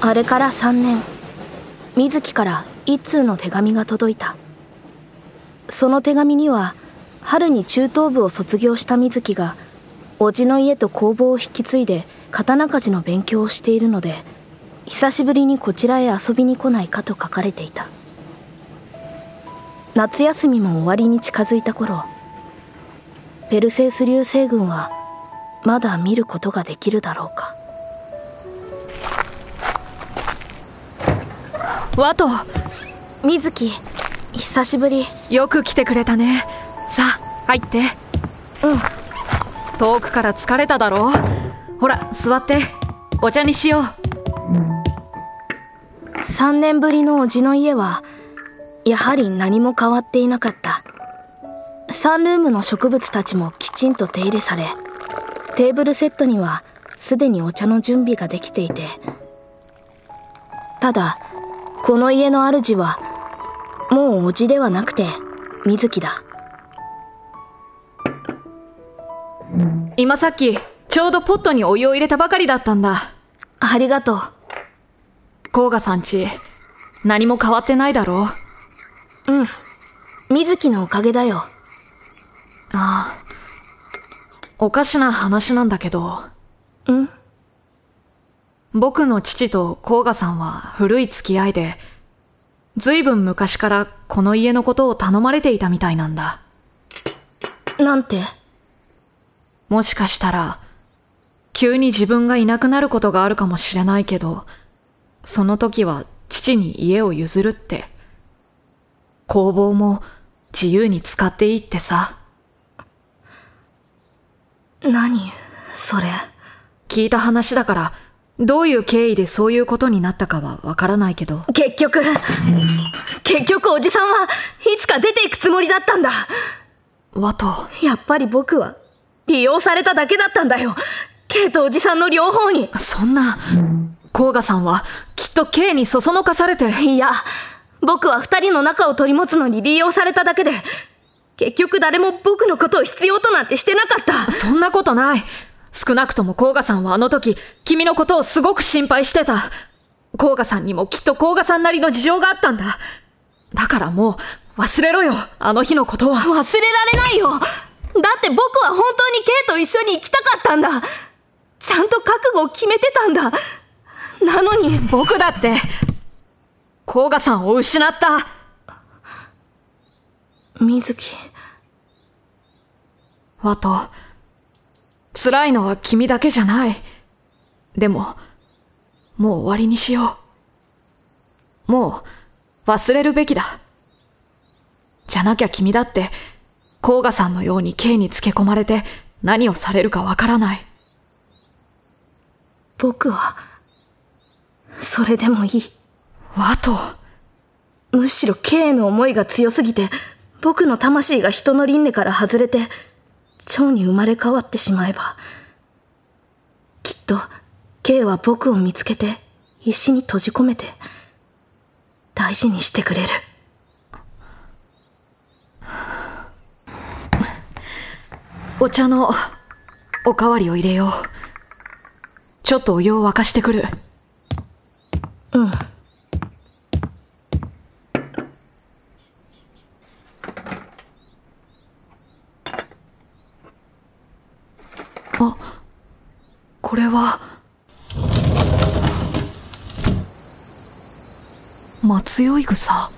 あれから3年。水木から一通の手紙が届いた。その手紙には春に中等部を卒業した水木が叔父の家と工房を引き継いで刀鍛冶の勉強をしているので久しぶりにこちらへ遊びに来ないかと書かれていた。夏休みも終わりに近づいた頃ペルセウス流星群はまだ見ることができるだろうか。ワト水木久しぶり。よく来てくれたね。さあ入って。うん。遠くから疲れただろう。ほら座って。お茶にしよう。3年ぶりの叔父の家はやはり何も変わっていなかった。サンルームの植物たちもきちんと手入れされテーブルセットにはすでにお茶の準備ができていてただこの家の主はもう叔父ではなくて水木だ。今さっきちょうどポットにお湯を入れたばかりだったんだ。ありがとう。甲賀さんち何も変わってないだろう。うん。水木のおかげだよ。ああ。おかしな話なんだけど。うん僕の父と甲賀さんは古い付き合いでずいぶん昔からこの家のことを頼まれていたみたいなんだ。なんて？もしかしたら急に自分がいなくなることがあるかもしれないけどその時は父に家を譲るって。工房も自由に使っていいってさ。何？それ。聞いた話だからどういう経緯でそういうことになったかはわからないけど。結局結局おじさんはいつか出ていくつもりだったんだ。ワトやっぱり僕は利用されただけだったんだよ。K とおじさんの両方に。そんな甲賀さんはきっと K にそそのかされて。いや僕は二人の仲を取り持つのに利用されただけで結局誰も僕のことを必要となんてしてなかった。そんなことない少なくとも甲賀さんはあの時君のことをすごく心配してた。甲賀さんにもきっと甲賀さんなりの事情があったんだ。だからもう忘れろよあの日のことは。忘れられないよ。だって僕は本当に K と一緒に行きたかったんだ。ちゃんと覚悟を決めてたんだ。なのに。僕だって甲賀さんを失った。水木。ワト辛いのは君だけじゃない。でももう終わりにしよう。もう忘れるべきだ。じゃなきゃ君だって甲賀さんのように K につけ込まれて何をされるかわからない。僕はそれでもいい。ワトむしろ K への思いが強すぎて僕の魂が人の輪廻から外れて蝶に生まれ変わってしまえばきっと K は僕を見つけて石に閉じ込めて大事にしてくれる。お茶のおかわりを入れよう。ちょっとお湯を沸かしてくる。うんあこれは。松酔い草。